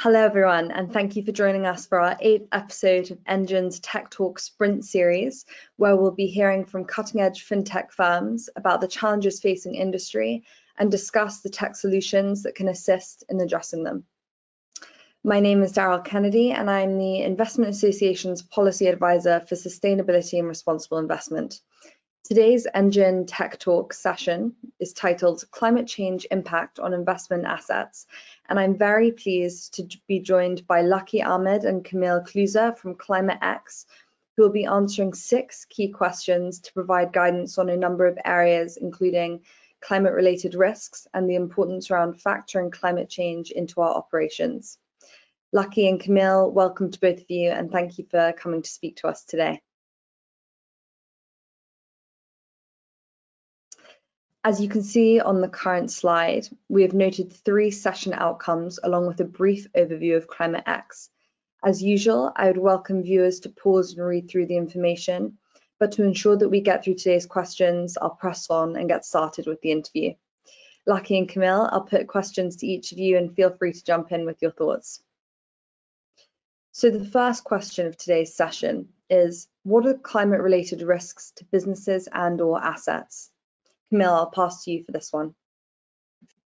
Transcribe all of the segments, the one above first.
Hello, everyone, and thank you for joining us for our eighth episode of Engine's Tech Talk Sprint series, where we'll be hearing from cutting edge fintech firms about the challenges facing industry and discuss the tech solutions that can assist in addressing them. My name is Daryl Kennedy, and I'm the Investment Association's Policy Advisor for Sustainability and Responsible Investment. Today's Engine Tech Talk session is titled Climate Change Impact on Investment Assets, and I'm very pleased to be joined by Lukky Ahmed and Kamil Kluza from Climate X, who will be answering six key questions to provide guidance on a number of areas, including climate-related risks and the importance around factoring climate change into our operations. Lukky and Camille, welcome to both of you, and thank you for coming to speak to us today. As you can see on the current slide, we have noted three session outcomes along with a brief overview of Climate X. As usual, I would welcome viewers to pause and read through the information, but to ensure that we get through today's questions, I'll press on and get started with the interview. Lukky and Kamil, I'll put questions to each of you and feel free to jump in with your thoughts. So the first question of today's session is, what are climate-related risks to businesses and or assets? Kamil, I'll pass to you for this one.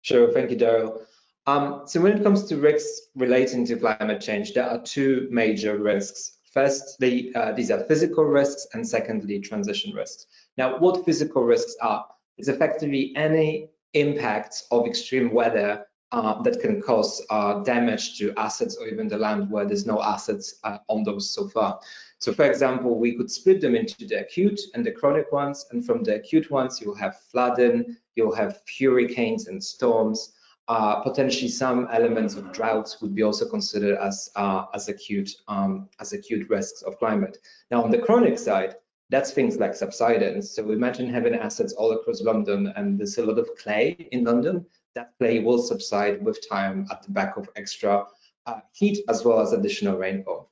Sure, thank you, Daryl. Um, so when it comes to risks relating to climate change, there are two major risks. Firstly, uh, these are physical risks, and secondly, transition risks. Now, what physical risks are is effectively any impacts of extreme weather uh, that can cause uh, damage to assets or even the land where there's no assets uh, on those so far. So for example, we could split them into the acute and the chronic ones. And from the acute ones, you'll have flooding, you'll have hurricanes and storms. Uh, potentially some elements of droughts would be also considered as uh, as acute um, as acute risks of climate. Now on the chronic side, that's things like subsidence. So imagine having assets all across London and there's a lot of clay in London. That play will subside with time at the back of extra uh, heat as well as additional rainfall.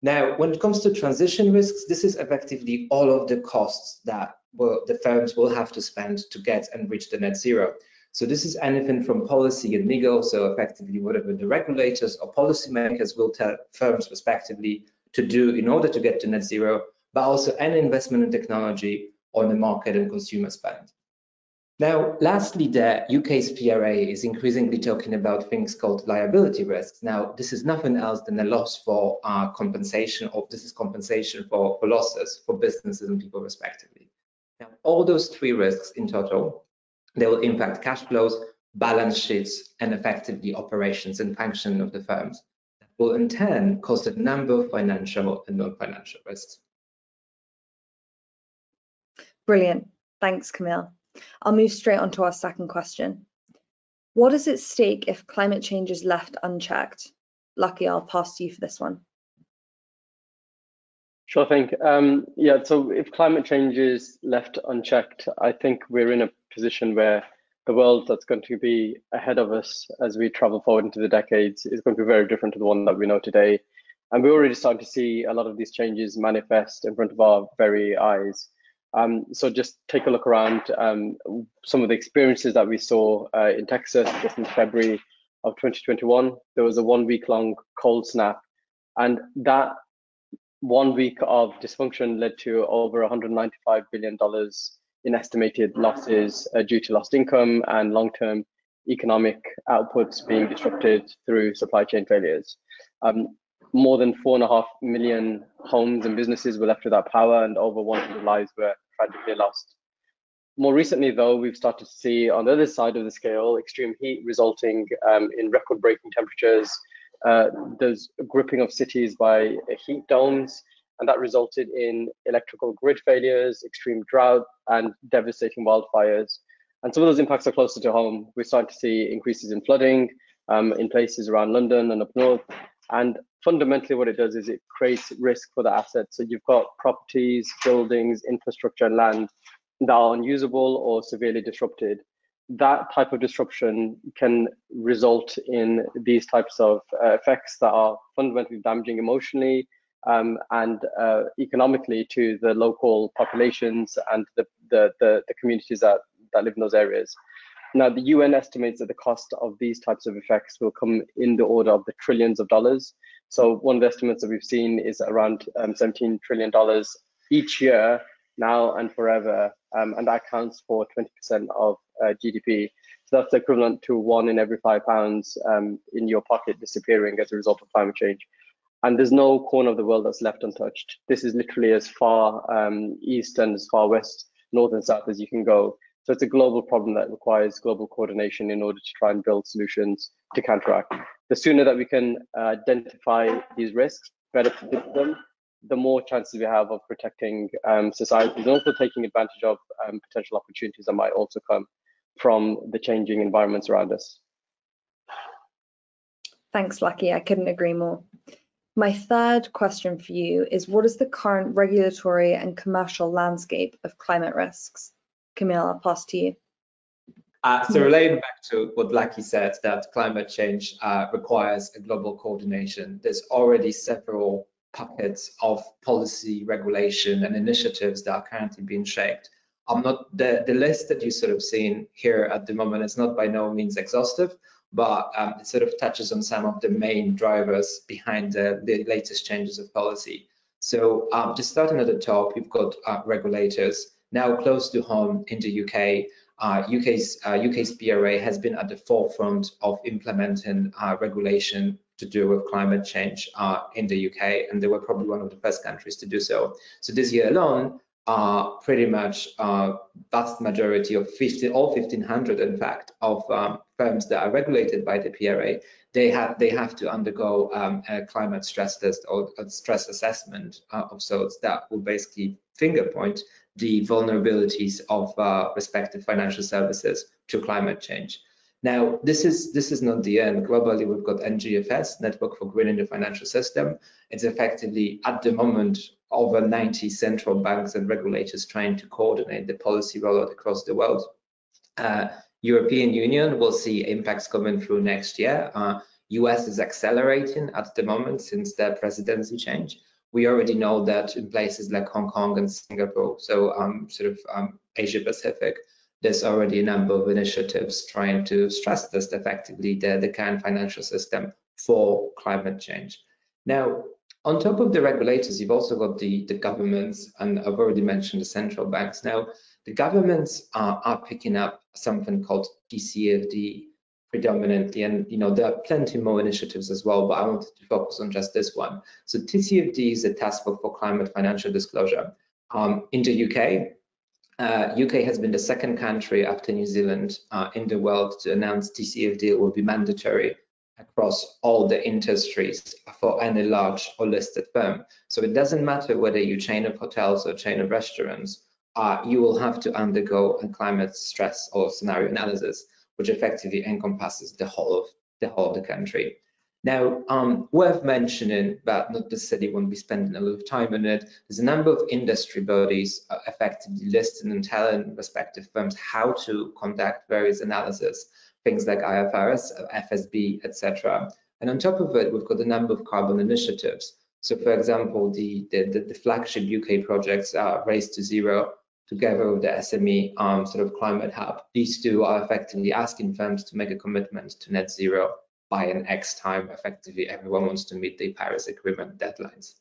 Now, when it comes to transition risks, this is effectively all of the costs that will, the firms will have to spend to get and reach the net zero. So this is anything from policy and legal, so effectively whatever the regulators or policymakers will tell firms respectively to do in order to get to net zero, but also any investment in technology on the market and consumer spend. Now, lastly, the UK's PRA is increasingly talking about things called liability risks. Now, this is nothing else than a loss for uh, compensation, or this is compensation for, for losses for businesses and people respectively. Now, all those three risks in total, they will impact cash flows, balance sheets, and effectively operations and function of the firms. That will in turn cause a number of financial and non-financial risks. Brilliant. Thanks, Kamil. I'll move straight on to our second question. What is at stake if climate change is left unchecked? Lukky, I'll pass to you for this one. Sure thing. Um, yeah, so if climate change is left unchecked, I think we're in a position where the world that's going to be ahead of us as we travel forward into the decades is going to be very different to the one that we know today. And we're already starting to see a lot of these changes manifest in front of our very eyes. Um, so just take a look around um, some of the experiences that we saw uh, in Texas just in February of 2021. There was a one week long cold snap, and that one week of dysfunction led to over 195 billion dollars in estimated losses uh, due to lost income and long term economic outputs being disrupted through supply chain failures. Um, more than four and a half million homes and businesses were left without power, and over 100 lives were tragically lost. More recently, though, we've started to see on the other side of the scale extreme heat resulting um, in record breaking temperatures. Uh, a gripping of cities by heat domes, and that resulted in electrical grid failures, extreme drought, and devastating wildfires. And some of those impacts are closer to home. We're starting to see increases in flooding um, in places around London and up north. And fundamentally what it does is it creates risk for the assets. So you've got properties, buildings, infrastructure, and land that are unusable or severely disrupted. That type of disruption can result in these types of uh, effects that are fundamentally damaging emotionally um, and uh, economically to the local populations and the, the, the, the communities that, that live in those areas. Now, the UN estimates that the cost of these types of effects will come in the order of the trillions of dollars. So one of the estimates that we've seen is around um, 17 trillion dollars each year now and forever, um, and that accounts for 20% of uh, GDP. So that's equivalent to one in every five pounds um, in your pocket disappearing as a result of climate change. And there's no corner of the world that's left untouched. This is literally as far um, east and as far west, north and south as you can go. So it's a global problem that requires global coordination in order to try and build solutions to counteract. The sooner that we can uh, identify these risks, better predict them, the more chances we have of protecting um, societies and also taking advantage of um, potential opportunities that might also come from the changing environments around us. Thanks, Lukky. I couldn't agree more. My third question for you is what is the current regulatory and commercial landscape of climate risks? Kamil, I'll pass to you. Uh, so relating back to what Lukky said, that climate change uh, requires a global coordination. There's already several pockets of policy, regulation, and initiatives that are currently being shaped. I'm not the the list that you sort of seen here at the moment is not by no means exhaustive, but um, it sort of touches on some of the main drivers behind the, the latest changes of policy. So um, just starting at the top, you've got uh, regulators now close to home in the UK. Uh, UK's uh, UK's PRA has been at the forefront of implementing uh, regulation to do with climate change uh, in the UK, and they were probably one of the first countries to do so. So this year alone, uh, pretty much uh, vast majority of 15, all 1500, in fact, of um, firms that are regulated by the PRA, they have they have to undergo um, a climate stress test or a stress assessment of sorts that will basically finger point the vulnerabilities of uh, respective financial services to climate change. Now, this is this is not the end. Globally, we've got NGFS, Network for Greening the Financial System. It's effectively, at the moment, over 90 central banks and regulators trying to coordinate the policy rollout across the world. Uh, European Union will see impacts coming through next year. Uh, US is accelerating at the moment since the presidency change. We already know that in places like Hong Kong and Singapore, so um, sort of um, Asia Pacific, there's already a number of initiatives trying to stress test effectively the, the current financial system for climate change. Now, on top of the regulators, you've also got the, the governments, and I've already mentioned the central banks. Now, the governments are, are picking up something called TCFD predominantly, and you know there are plenty more initiatives as well, but I wanted to focus on just this one. So TCFD is a task force for climate financial disclosure. Um, in the UK, uh, UK has been the second country after New Zealand uh, in the world to announce TCFD will be mandatory across all the industries for any large or listed firm. So it doesn't matter whether you chain of hotels or chain of restaurants, uh, you will have to undergo a climate stress or scenario analysis, which effectively encompasses the whole of the whole of the country. Now, um, worth mentioning, but not won't be spending a lot of time on it, there's a number of industry bodies uh, effectively listing and telling respective firms how to conduct various analysis, things like IFRS, FSB, etc. And on top of it, we've got a number of carbon initiatives. So, for example, the, the, the flagship UK projects are Race to Zero, together with the SME um, sort of climate hub. These two are effectively asking firms to make a commitment to net zero by an X time, effectively everyone wants to meet the Paris Agreement deadlines.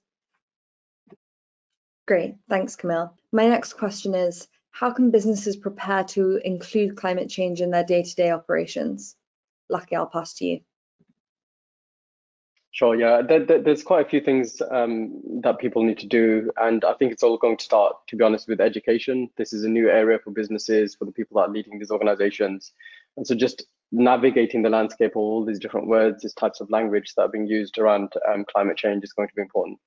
Great, thanks Kamil. My next question is, how can businesses prepare to include climate change in their day-to-day -day operations? Lukky, I'll pass to you. Sure, yeah, there, there, there's quite a few things um, that people need to do, and I think it's all going to start, to be honest, with education. This is a new area for businesses, for the people that are leading these organizations. And so just navigating the landscape of all these different words, these types of language that are being used around um, climate change is going to be important.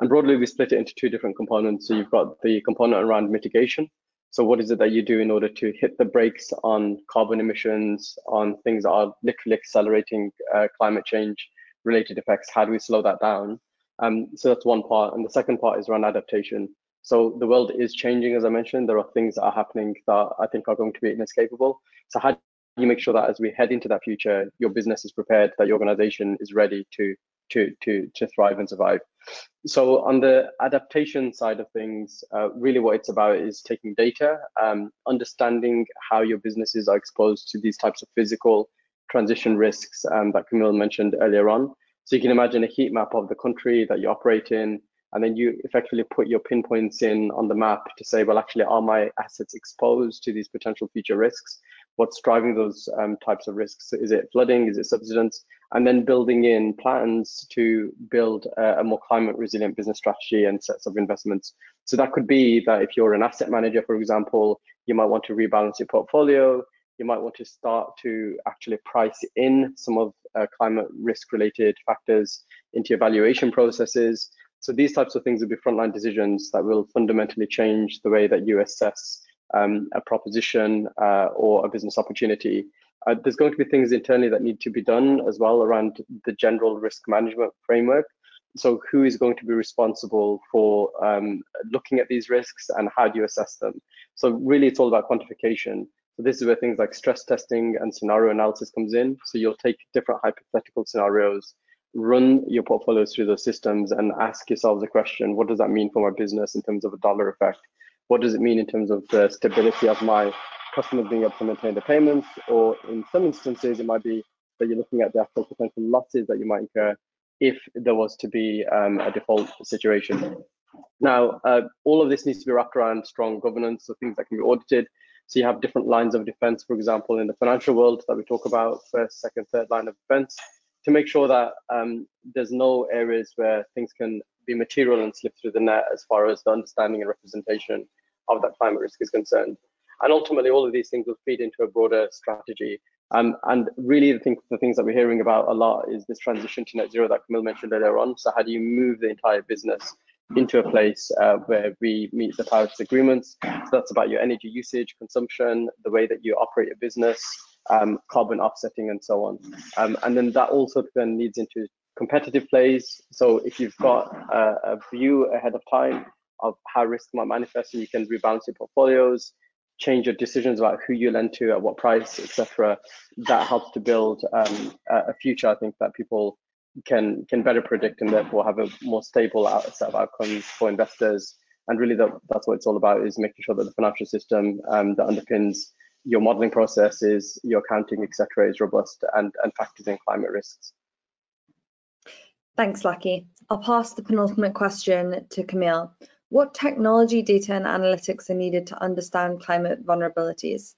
And broadly, we split it into two different components. So you've got the component around mitigation. So what is it that you do in order to hit the brakes on carbon emissions, on things that are literally accelerating uh, climate change related effects? How do we slow that down? Um, so that's one part. And the second part is around adaptation. So the world is changing, as I mentioned. There are things that are happening that I think are going to be inescapable. So how do you make sure that as we head into that future, your business is prepared, that your organization is ready to to to to thrive and survive. So on the adaptation side of things, uh, really what it's about is taking data, um, understanding how your businesses are exposed to these types of physical transition risks um, that Kamil mentioned earlier on. So you can imagine a heat map of the country that you operate in, and then you effectively put your pinpoints in on the map to say, well, actually, are my assets exposed to these potential future risks? What's driving those um, types of risks? Is it flooding? Is it subsidence? And then building in plans to build a, a more climate resilient business strategy and sets of investments. So that could be that if you're an asset manager, for example, you might want to rebalance your portfolio. You might want to start to actually price in some of uh, climate risk related factors into your valuation processes. So these types of things will be frontline decisions that will fundamentally change the way that you assess um, a proposition uh, or a business opportunity. Uh, there's going to be things internally that need to be done as well around the general risk management framework. So who is going to be responsible for um, looking at these risks and how do you assess them? So really it's all about quantification. So this is where things like stress testing and scenario analysis comes in. So you'll take different hypothetical scenarios, run your portfolios through those systems and ask yourselves a question, what does that mean for my business in terms of a dollar effect? What does it mean in terms of the stability of my customers being able to maintain the payments? Or in some instances, it might be that you're looking at the actual potential losses that you might incur if there was to be um, a default situation. Now, uh, all of this needs to be wrapped around strong governance, so things that can be audited. So you have different lines of defense, for example, in the financial world that we talk about, first, second, third line of defense to make sure that um, there's no areas where things can be material and slip through the net as far as the understanding and representation of that climate risk is concerned. And ultimately, all of these things will feed into a broader strategy. Um, and really, the, thing, the things that we're hearing about a lot is this transition to net zero that Kamil mentioned earlier on. So, how do you move the entire business into a place uh, where we meet the Paris agreements? So, that's about your energy usage, consumption, the way that you operate your business, um, carbon offsetting and so on. Um, and then that also then leads into competitive plays. So if you've got a, a, view ahead of time of how risk might manifest, and you can rebalance your portfolios, change your decisions about who you lend to, at what price, etc. That helps to build um, a future. I think that people can can better predict and therefore have a more stable set of outcomes for investors. And really, that, that's what it's all about: is making sure that the financial system um, that underpins your modeling processes, your accounting, etc., is robust and, and factors in climate risks. Thanks, Lukky. I'll pass the penultimate question to Kamil. What technology, data, and analytics are needed to understand climate vulnerabilities?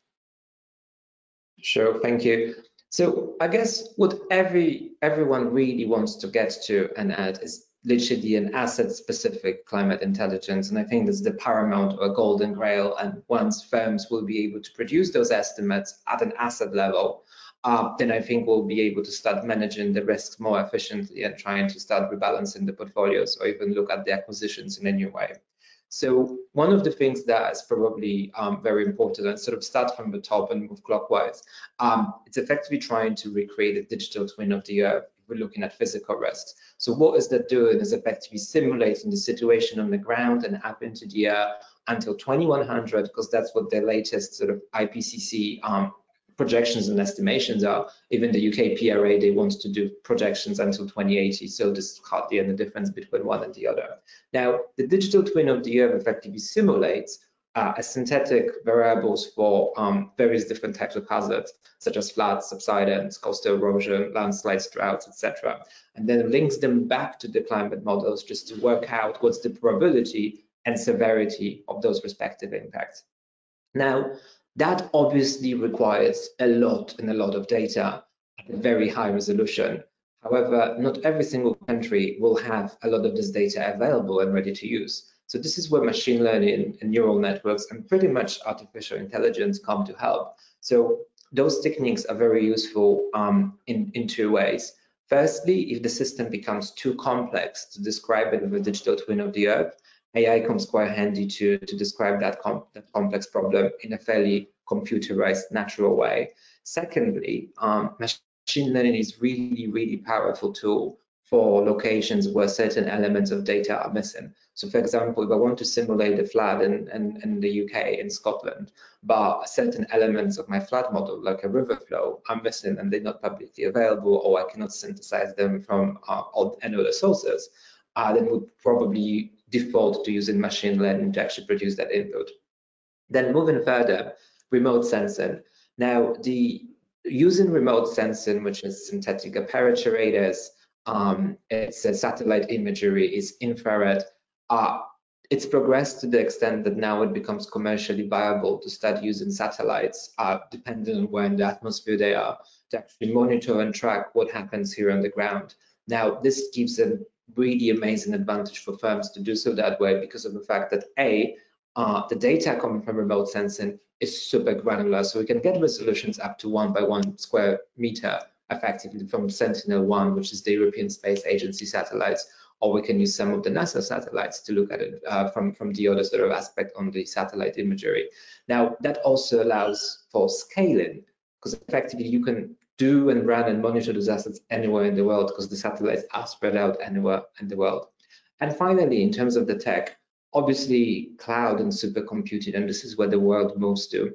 Sure, thank you. So I guess what every everyone really wants to get to and add is literally an asset-specific climate intelligence. And I think that's the paramount or golden grail. And once firms will be able to produce those estimates at an asset level, uh, then I think we'll be able to start managing the risks more efficiently and trying to start rebalancing the portfolios or even look at the acquisitions in a new way. So one of the things that is probably um, very important and sort of start from the top and move clockwise, um, it's effectively trying to recreate a digital twin of the earth if we're looking at physical rest. So what is that doing is effectively simulating the situation on the ground and up into the air until 2100, because that's what the latest sort of IPCC um, projections and estimations are. Even the UK PRA, they want to do projections until 2080. So this is hardly any difference between one and the other. Now, the digital twin of the Earth effectively simulates uh, synthetic variables for um, various different types of hazards, such as floods, subsidence, coastal erosion, landslides, droughts, etc., and then links them back to the climate models just to work out what's the probability and severity of those respective impacts. Now, that obviously requires a lot and a lot of data at a very high resolution. However, not every single country will have a lot of this data available and ready to use. So this is where machine learning and neural networks and pretty much artificial intelligence come to help. So those techniques are very useful um, in, in two ways. Firstly, if the system becomes too complex to describe it with a digital twin of the Earth, AI comes quite handy to, to describe that, com that complex problem in a fairly computerized, natural way. Secondly, um, machine learning is really, really powerful tool for locations where certain elements of data are missing. So for example, if I want to simulate a flood in, in, in, the UK, in Scotland, but certain elements of my flood model, like a river flow, are missing and they're not publicly available, or I cannot synthesize them from uh, other sources, uh, then would probably default to using machine learning to actually produce that input. Then moving further, remote sensing. Now, the using remote sensing, which is synthetic aperture radars, um, it's a satellite imagery, is infrared. Uh, it's progressed to the extent that now it becomes commercially viable to start using satellites, uh, depending on where in the atmosphere they are, to actually monitor and track what happens here on the ground. Now, this gives a really amazing advantage for firms to do so that way because of the fact that A, uh, the data coming from remote sensing is super granular, so we can get resolutions up to one by one square meter effectively from Sentinel-1, which is the European Space Agency satellites, or we can use some of the NASA satellites to look at it uh, from, from the other sort of aspect on the satellite imagery. Now, that also allows for scaling, because effectively you can do and run and monitor those assets anywhere in the world because the satellites are spread out anywhere in the world. And finally, in terms of the tech, obviously cloud and supercomputing, and this is where the world moves to.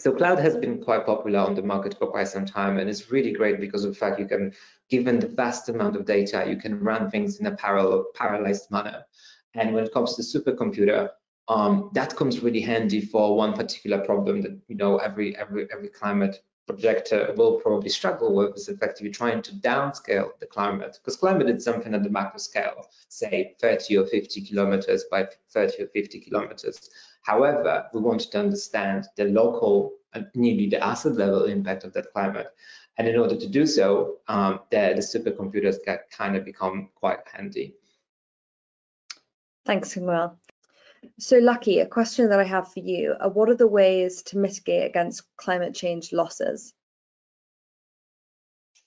So cloud has been quite popular on the market for quite some time, and it's really great because of the fact you can, given the vast amount of data, you can run things in a parallel, parallelized manner. And when it comes to supercomputer, um, that comes really handy for one particular problem that you know every every every climate projector will probably struggle with is effectively trying to downscale the climate because climate is something at the macro scale, say 30 or 50 kilometers by 30 or 50 kilometers. However, we want to understand the local and nearly the asset level impact of that climate. And in order to do so, um, the, the supercomputers get kind of become quite handy. Thanks, Samuel. So Lukky, a question that I have for you, are what are the ways to mitigate against climate change losses?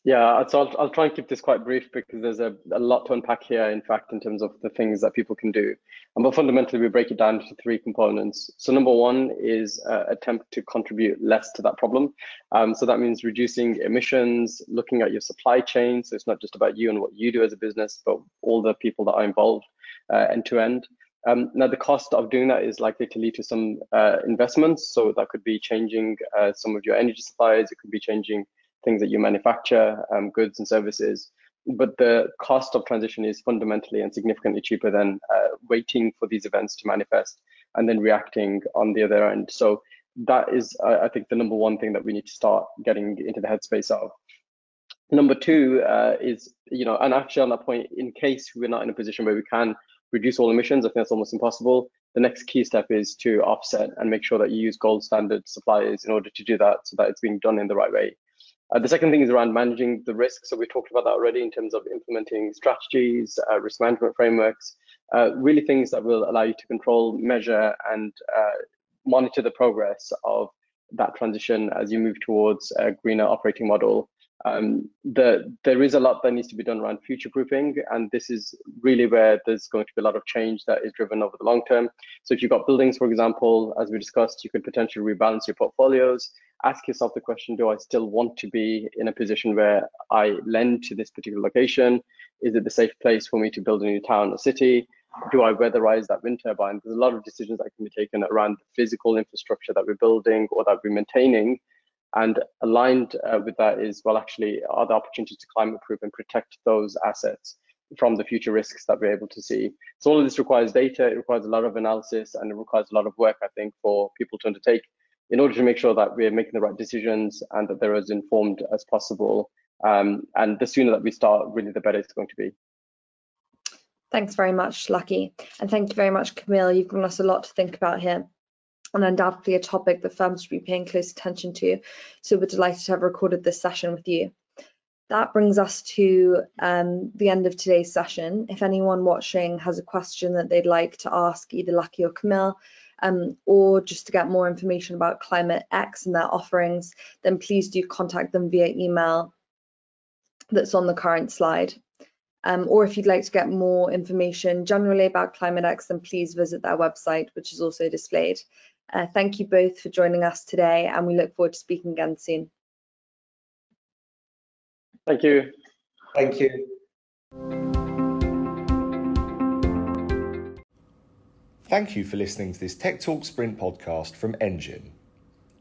Yeah, so I'll, I'll try and keep this quite brief because there's a, a lot to unpack here, in fact, in terms of the things that people can do. And but fundamentally, we break it down into three components. So number one is uh, attempt to contribute less to that problem. Um, so that means reducing emissions, looking at your supply chain. So it's not just about you and what you do as a business, but all the people that are involved uh, end to end. Um, now, the cost of doing that is likely to lead to some uh, investments. So that could be changing uh, some of your energy supplies. It could be changing things that you manufacture, um, goods and services. But the cost of transition is fundamentally and significantly cheaper than uh, waiting for these events to manifest and then reacting on the other end. So that is, I think, the number one thing that we need to start getting into the headspace of. Number two uh, is, you know, and actually on that point, in case we're not in a position where we can reduce all emissions, I think that's almost impossible. The next key step is to offset and make sure that you use gold standard suppliers in order to do that so that it's being done in the right way. Uh, the second thing is around managing the risk. So we talked about that already in terms of implementing strategies, uh, risk management frameworks, uh, really things that will allow you to control, measure, and uh, monitor the progress of that transition as you move towards a greener operating model um, the, there is a lot that needs to be done around future proofing, and this is really where there's going to be a lot of change that is driven over the long term. So, if you've got buildings, for example, as we discussed, you could potentially rebalance your portfolios. Ask yourself the question Do I still want to be in a position where I lend to this particular location? Is it the safe place for me to build a new town or city? Do I weatherize that wind turbine? There's a lot of decisions that can be taken around the physical infrastructure that we're building or that we're maintaining and aligned uh, with that is, well, actually, are the opportunities to climate proof and protect those assets from the future risks that we're able to see. So all of this requires data, it requires a lot of analysis, and it requires a lot of work, I think, for people to undertake in order to make sure that we're making the right decisions and that they're as informed as possible. Um, and the sooner that we start, really, the better it's going to be. Thanks very much, Lukky. And thank you very much, Kamil. You've given us a lot to think about here and undoubtedly a topic that firms should be paying close attention to. So we're delighted to have recorded this session with you. That brings us to um, the end of today's session. If anyone watching has a question that they'd like to ask either Lukky or Kamil, um, or just to get more information about Climate X and their offerings, then please do contact them via email that's on the current slide. Um, or if you'd like to get more information generally about Climate X, then please visit their website, which is also displayed. Uh, thank you both for joining us today and we look forward to speaking again soon. Thank you. Thank you. Thank you for listening to this Tech Talk Sprint podcast from Engine.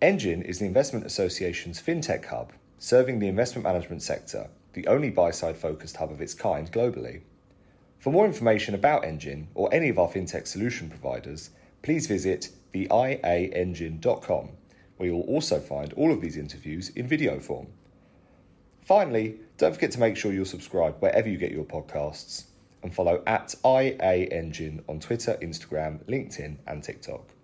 Engine is the Investment Association's fintech hub, serving the investment management sector, the only buy side focused hub of its kind globally. For more information about Engine or any of our fintech solution providers, please visit theiaengine.com, where you'll also find all of these interviews in video form. Finally, don't forget to make sure you're subscribed wherever you get your podcasts and follow at IA Engine on Twitter, Instagram, LinkedIn, and TikTok.